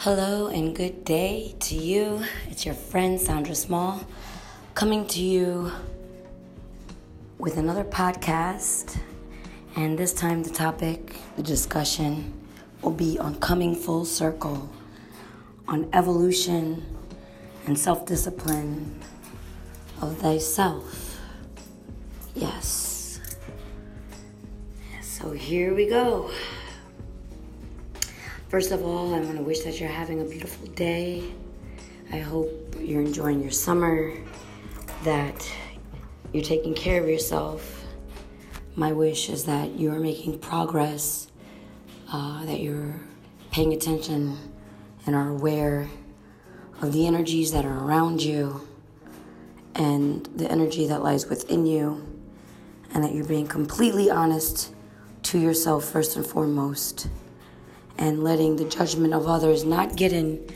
Hello and good day to you. It's your friend Sandra Small coming to you with another podcast. And this time, the topic, the discussion will be on coming full circle, on evolution and self discipline of thyself. Yes. So here we go. First of all, I want to wish that you're having a beautiful day. I hope you're enjoying your summer, that you're taking care of yourself. My wish is that you're making progress, uh, that you're paying attention and are aware of the energies that are around you and the energy that lies within you, and that you're being completely honest to yourself first and foremost and letting the judgment of others not get in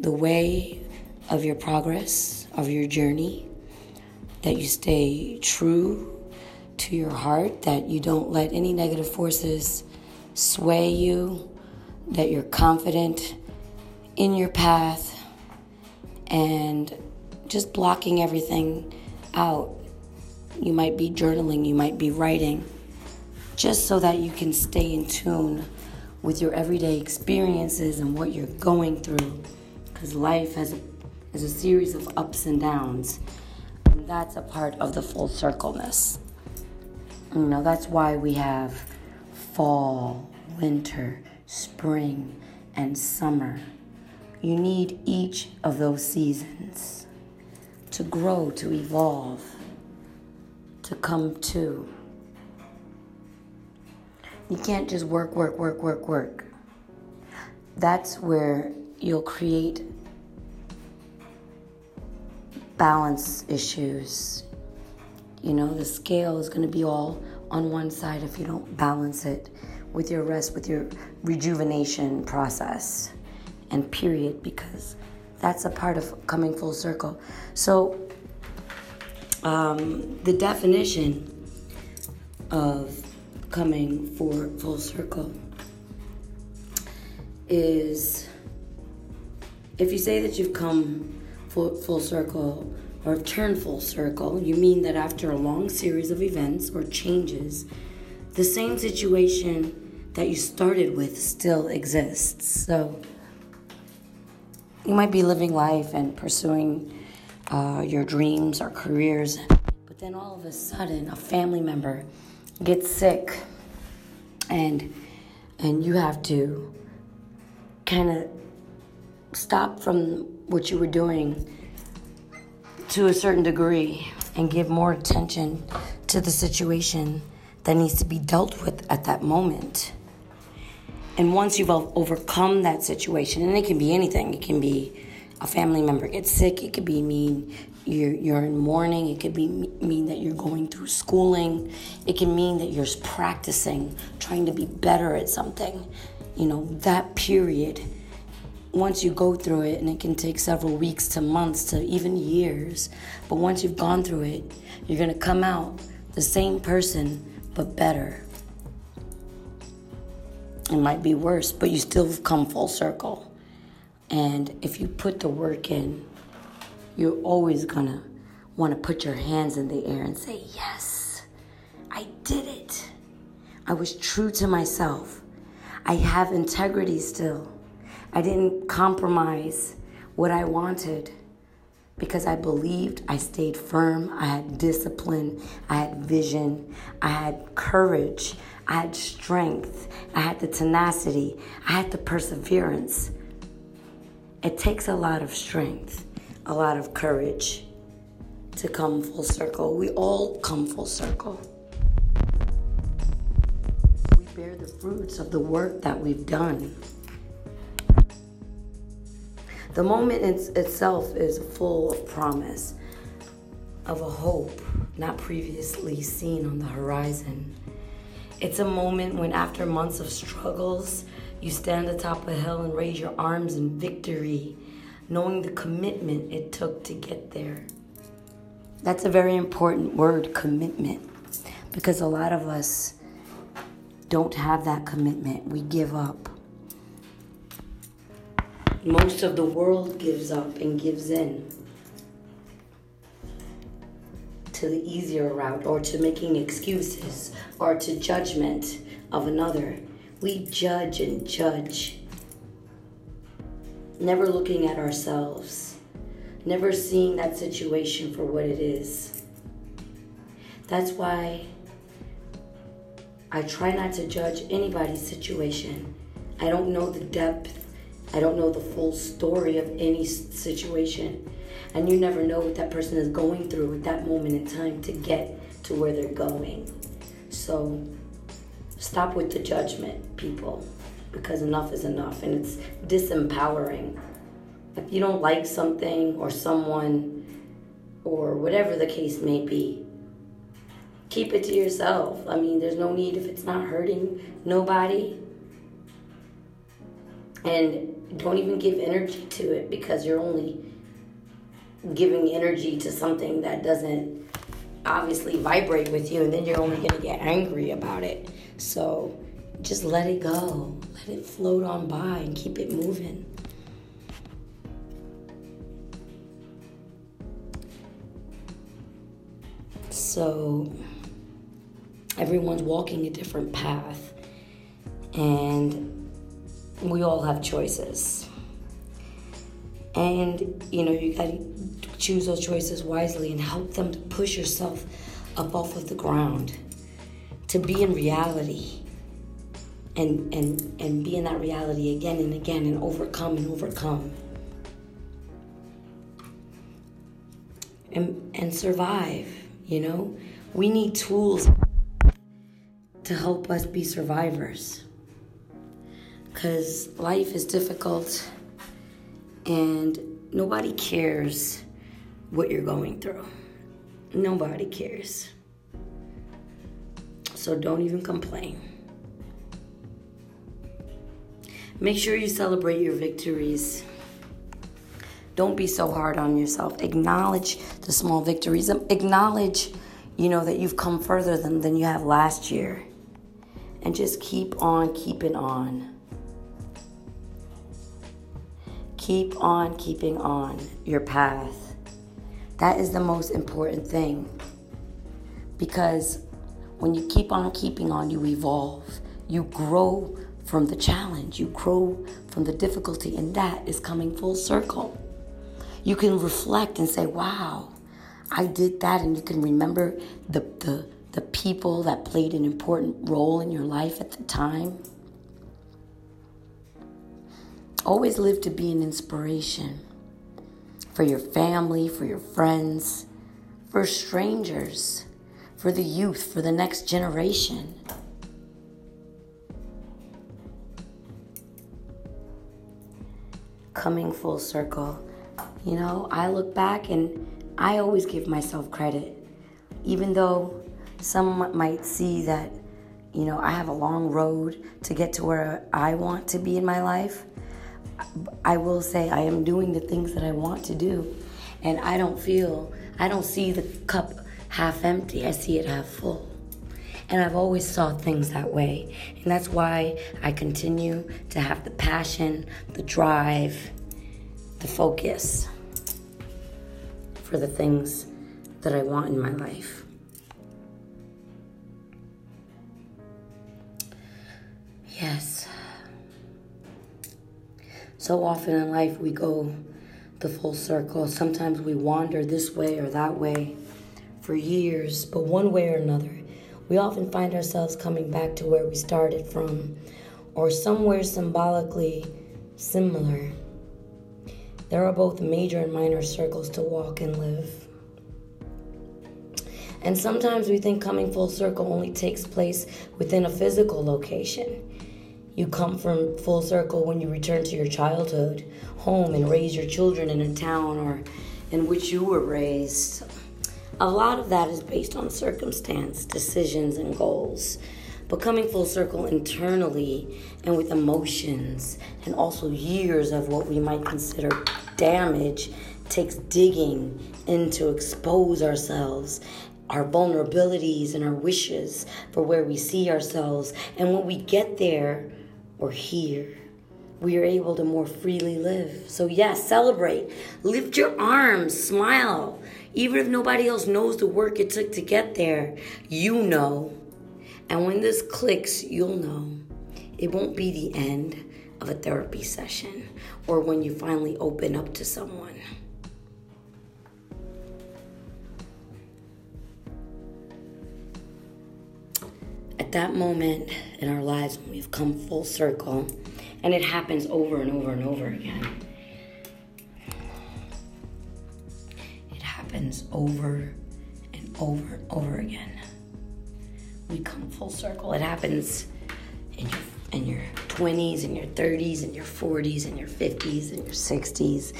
the way of your progress, of your journey, that you stay true to your heart, that you don't let any negative forces sway you, that you're confident in your path, and just blocking everything out. You might be journaling, you might be writing, just so that you can stay in tune with your everyday experiences and what you're going through. Because life has a, is a series of ups and downs. And that's a part of the full circleness. You know, that's why we have fall, winter, spring, and summer. You need each of those seasons to grow, to evolve, to come to. You can't just work, work, work, work, work. That's where you'll create balance issues. You know, the scale is going to be all on one side if you don't balance it with your rest, with your rejuvenation process, and period, because that's a part of coming full circle. So, um, the definition of coming for full circle is if you say that you've come full, full circle or turned full circle, you mean that after a long series of events or changes, the same situation that you started with still exists. So you might be living life and pursuing uh, your dreams or careers, then all of a sudden, a family member gets sick and and you have to kind of stop from what you were doing to a certain degree and give more attention to the situation that needs to be dealt with at that moment. And once you've overcome that situation, and it can be anything, it can be a family member gets sick, it could be mean you're, you're in mourning. It could be mean that you're going through schooling. It can mean that you're practicing, trying to be better at something. You know, that period, once you go through it, and it can take several weeks to months to even years, but once you've gone through it, you're going to come out the same person, but better. It might be worse, but you still come full circle. And if you put the work in, you're always gonna want to put your hands in the air and say, Yes, I did it. I was true to myself. I have integrity still. I didn't compromise what I wanted because I believed, I stayed firm, I had discipline, I had vision, I had courage, I had strength, I had the tenacity, I had the perseverance. It takes a lot of strength a lot of courage to come full circle. We all come full circle. We bear the fruits of the work that we've done. The moment itself is full of promise, of a hope not previously seen on the horizon. It's a moment when, after months of struggles, you stand atop a hill and raise your arms in victory knowing the commitment it took to get there. That's a very important word, commitment, because a lot of us don't have that commitment. We give up. most of the world gives up and gives in to the easier route or to making excuses or to judgment of another. We judge and judge, never looking at ourselves, never seeing that situation for what it is. That's why I try not to judge anybody's situation. I don't know the depth, I don't know the full story of any situation. And you never know what that person is going through at that moment in time to get to where they're going. So stop with the judgment, people, because enough is enough and it's disempowering. If you don't like something or someone or whatever the case may be, keep it to yourself. I mean, there's no need if it's not hurting nobody. And don't even give energy to it because you're only giving energy to something that doesn't obviously vibrate with you, and then you're only going to get angry about it. So just let it go, let it float on by, and keep it moving. So everyone's walking a different path, and we all have choices. And you know, you got to choose those choices wisely and help them to push yourself up off of the ground to be in reality and and and be in that reality again and again and overcome and overcome and and survive you know we need tools to help us be survivors because life is difficult and nobody cares what you're going through. Nobody cares. So don't even complain. Make sure you celebrate your victories. Don't be so hard on yourself. Acknowledge the small victories. Um, acknowledge, you know, that you've come further than, than you have last year. And just keep on keeping on. Keep on keeping on your path. That is the most important thing. Because when you keep on keeping on, you evolve. You grow from the challenge, you grow from the difficulty, and that is coming full circle. You can reflect and say, wow, I did that, and you can remember the, the, the people that played an important role in your life at the time. Always live to be an inspiration for your family, for your friends, for strangers, for the youth, for the next generation. Coming full circle, you know, I look back and I always give myself credit, even though some might see that, you know, I have a long road to get to where I want to be in my life. I will say I am doing the things that I want to do. And I don't feel, I don't see the cup half empty, I see it half full. And I've always saw things that way. And that's why I continue to have the passion, the drive, the focus for the things that I want in my life. Yes. So often in life, we go the full circle. Sometimes we wander this way or that way for years, but one way or another, we often find ourselves coming back to where we started from or somewhere symbolically similar. There are both major and minor circles to walk and live. And sometimes we think coming full circle only takes place within a physical location. You come from full circle when you return to your childhood home and raise your children in a town or in which you were raised. A lot of that is based on circumstance, decisions, and goals. But coming full circle internally and with emotions and also years of what we might consider damage takes digging in to expose ourselves our vulnerabilities and our wishes for where we see ourselves. And when we get there, or here, we are able to more freely live. So, yes, celebrate. Lift your arms, smile. Even if nobody else knows the work it took to get there, you know. And when this clicks, you'll know. It won't be the end of a therapy session or when you finally open up to someone. At that moment in our lives when we've come full circle, and it happens over and over and over again. It happens over and over and over again. We come full circle. It happens in your in your 20s, in your 30s, in your 40s, in your 50s, in your 60s,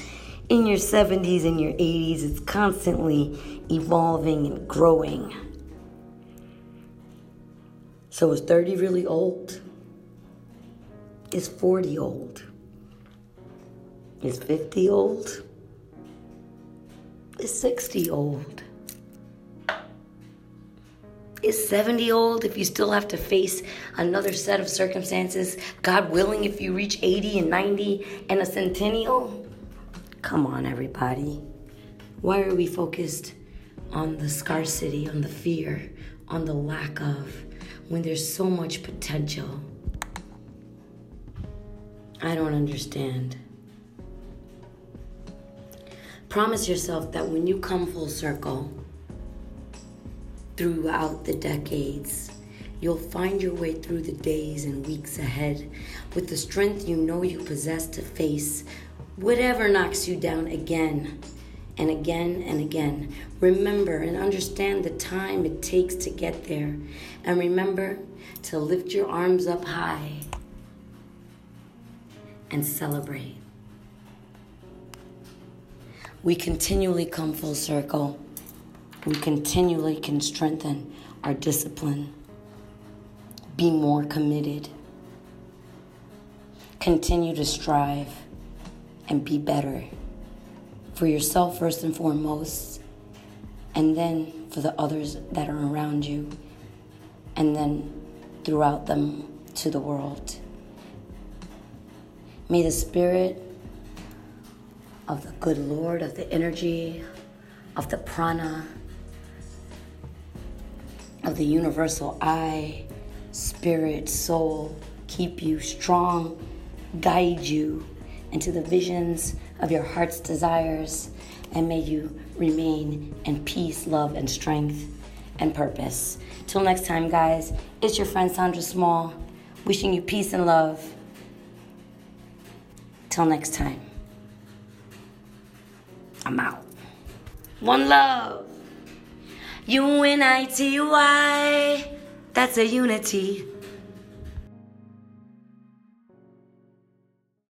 in your 70s, in your 80s. It's constantly evolving and growing. So is 30 really old? Is 40 old? Is 50 old? Is 60 old? Is 70 old if you still have to face another set of circumstances? God willing, if you reach 80 and 90 and a centennial? Come on, everybody. Why are we focused on the scarcity, on the fear, on the lack of, when there's so much potential? I don't understand. Promise yourself that when you come full circle throughout the decades, you'll find your way through the days and weeks ahead with the strength you know you possess to face whatever knocks you down again and again and again. Remember and understand the time it takes to get there. And remember to lift your arms up high and celebrate. We continually come full circle. We continually can strengthen our discipline, be more committed, continue to strive, and be better for yourself first and foremost, and then for the others that are around you, and then throughout them to the world. May the Spirit of the good Lord, of the energy, of the prana, of the universal I, spirit, soul, keep you strong, guide you into the visions of your heart's desires, and may you remain in peace, love, and strength and purpose. Till next time, guys, it's your friend Sandra Small, wishing you peace and love. Till next time, I'm out. One love. U N I T Y. That's a unity.